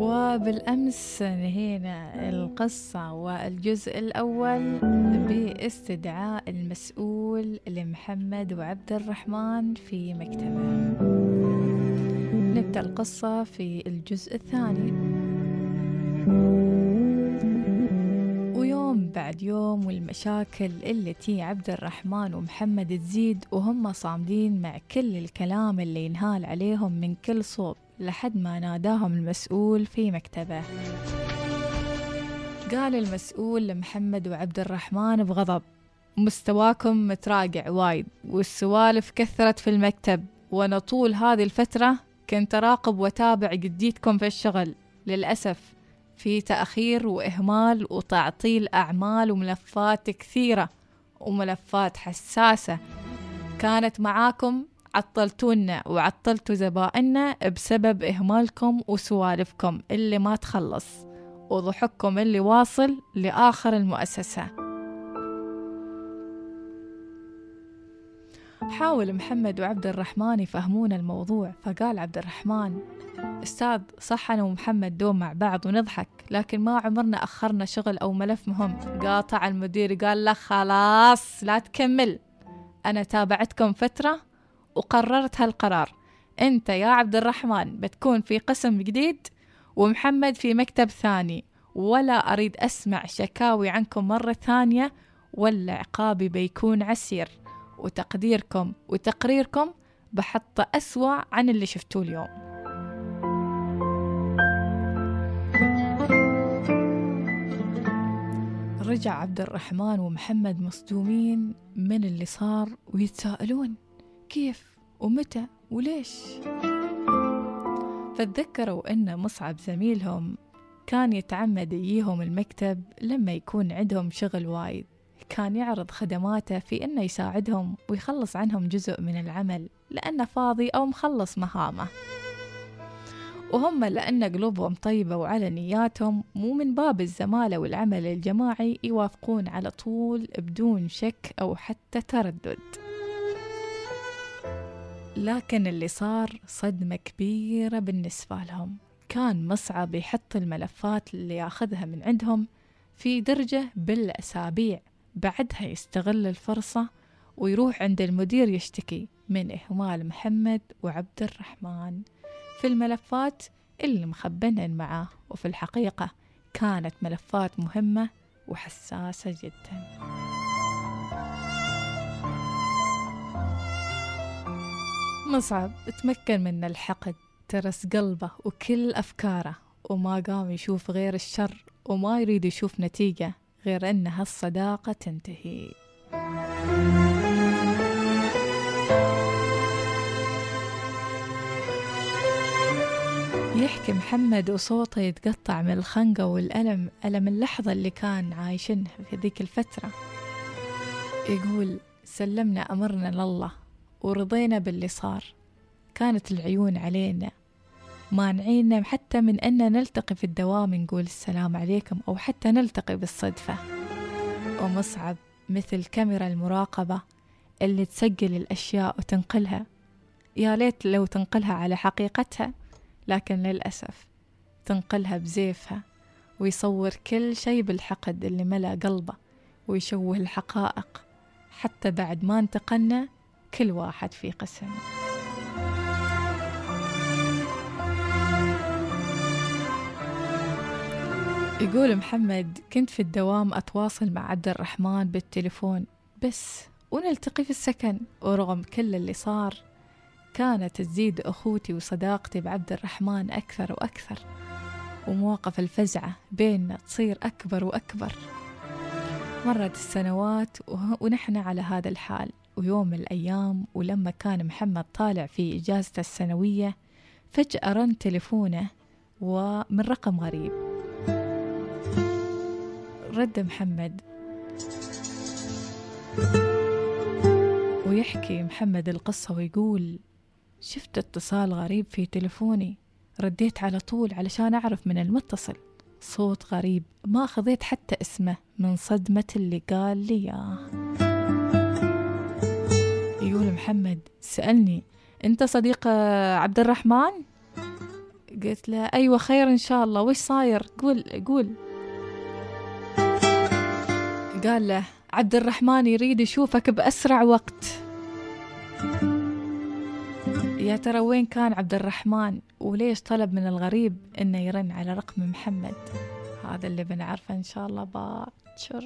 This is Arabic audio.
وبالأمس نهينا القصة والجزء الأول باستدعاء المسؤول لمحمد وعبد الرحمن في مكتبة. نبدأ القصة في الجزء الثاني. ويوم بعد يوم والمشاكل اللي تي عبد الرحمن ومحمد تزيد وهم صامدين مع كل الكلام اللي ينهال عليهم من كل صوب لحد ما ناداهم المسؤول في مكتبه. قال المسؤول لمحمد وعبد الرحمن بغضب مستواكم متراجع وايد والسوالف كثرت في المكتب وأنا طول هذه الفترة كنت أراقب وأتابع جديتكم في الشغل. للأسف في تأخير وإهمال وتعطيل أعمال وملفات كثيرة وملفات حساسة. كانت معاكم عطلتونا وعطلتوا زبائننا بسبب إهمالكم وسوالفكم اللي ما تخلص. وضحككم اللي واصل لآخر المؤسسة. حاول محمد وعبد الرحمن يفهمون الموضوع فقال عبد الرحمن أستاذ صح أنا ومحمد دوم مع بعض ونضحك لكن ما عمرنا أخرنا شغل أو ملف مهم. قاطع المدير قال له خلاص لا تكمل. أنا تابعتكم فترة وقررت هالقرار. أنت يا عبد الرحمن بتكون في قسم جديد ومحمد في مكتب ثاني. ولا أريد أسمع شكاوي عنكم مرة ثانية ولا عقابي بيكون عسير. وتقديركم وتقريركم بحطه أسوأ عن اللي شفتوه اليوم. رجع عبد الرحمن ومحمد مصدومين من اللي صار ويتساءلون كيف؟ ومتى؟ وليش؟ فتذكروا أن مصعب زميلهم كان يتعمد يجيهم المكتب لما يكون عندهم شغل وايد. كان يعرض خدماته في أنه يساعدهم ويخلص عنهم جزء من العمل لأنه فاضي أو مخلص مهامه. وهم لأن قلوبهم طيبة وعلى نياتهم مو من باب الزمالة والعمل الجماعي يوافقون على طول بدون شك أو حتى تردد. لكن اللي صار صدمة كبيرة بالنسبة لهم. كان مصعب يحط الملفات اللي ياخذها من عندهم في درجة بالأسابيع. بعدها يستغل الفرصة ويروح عند المدير يشتكي من إهمال محمد وعبد الرحمن. في الملفات اللي مخبنهن معاه وفي الحقيقة كانت ملفات مهمة وحساسة جدا. مصعب تمكن من الحقد ترس قلبه وكل أفكاره وما قام يشوف غير الشر وما يريد يشوف نتيجة غير أن هالصداقة تنتهي. يحكي محمد وصوته يتقطع من الخنقة والألم ألم اللحظة اللي كان عايشنها في ذيك الفترة. يقول سلمنا أمرنا لله ورضينا باللي صار. كانت العيون علينا. مانعينا حتى من أن نلتقي في الدوام نقول السلام عليكم أو حتى نلتقي بالصدفة. ومصعب مثل كاميرا المراقبة اللي تسجل الأشياء وتنقلها. يا ليت لو تنقلها على حقيقتها. لكن للأسف تنقلها بزيفها ويصور كل شيء بالحقد اللي ملأ قلبه ويشوه الحقائق حتى بعد ما انتقلنا كل واحد في قسم. يقول محمد كنت في الدوام أتواصل مع عبد الرحمن بالتليفون بس ونلتقي في السكن ورغم كل اللي صار. كانت تزيد أخوتي وصداقتي بعبد الرحمن أكثر وأكثر ومواقف الفزعة بيننا تصير أكبر وأكبر. مرت السنوات ونحن على هذا الحال ويوم من الأيام ولما كان محمد طالع في إجازته السنوية فجأة رن تليفونه ومن رقم غريب. رد محمد. ويحكي محمد القصة ويقول شفت اتصال غريب في تلفوني رديت على طول علشان أعرف من المتصل. صوت غريب ما خذيت حتى اسمه. من صدمة اللي قال لي يقول محمد سألني أنت صديق عبد الرحمن؟ قلت له أيوة خير إن شاء الله. وش صاير؟ قول قول. قال له عبد الرحمن يريد يشوفك بأسرع وقت. يا ترى وين كان عبد الرحمن وليش طلب من الغريب إنه يرن على رقم محمد؟ هذا اللي بنعرفه إن شاء الله باكر.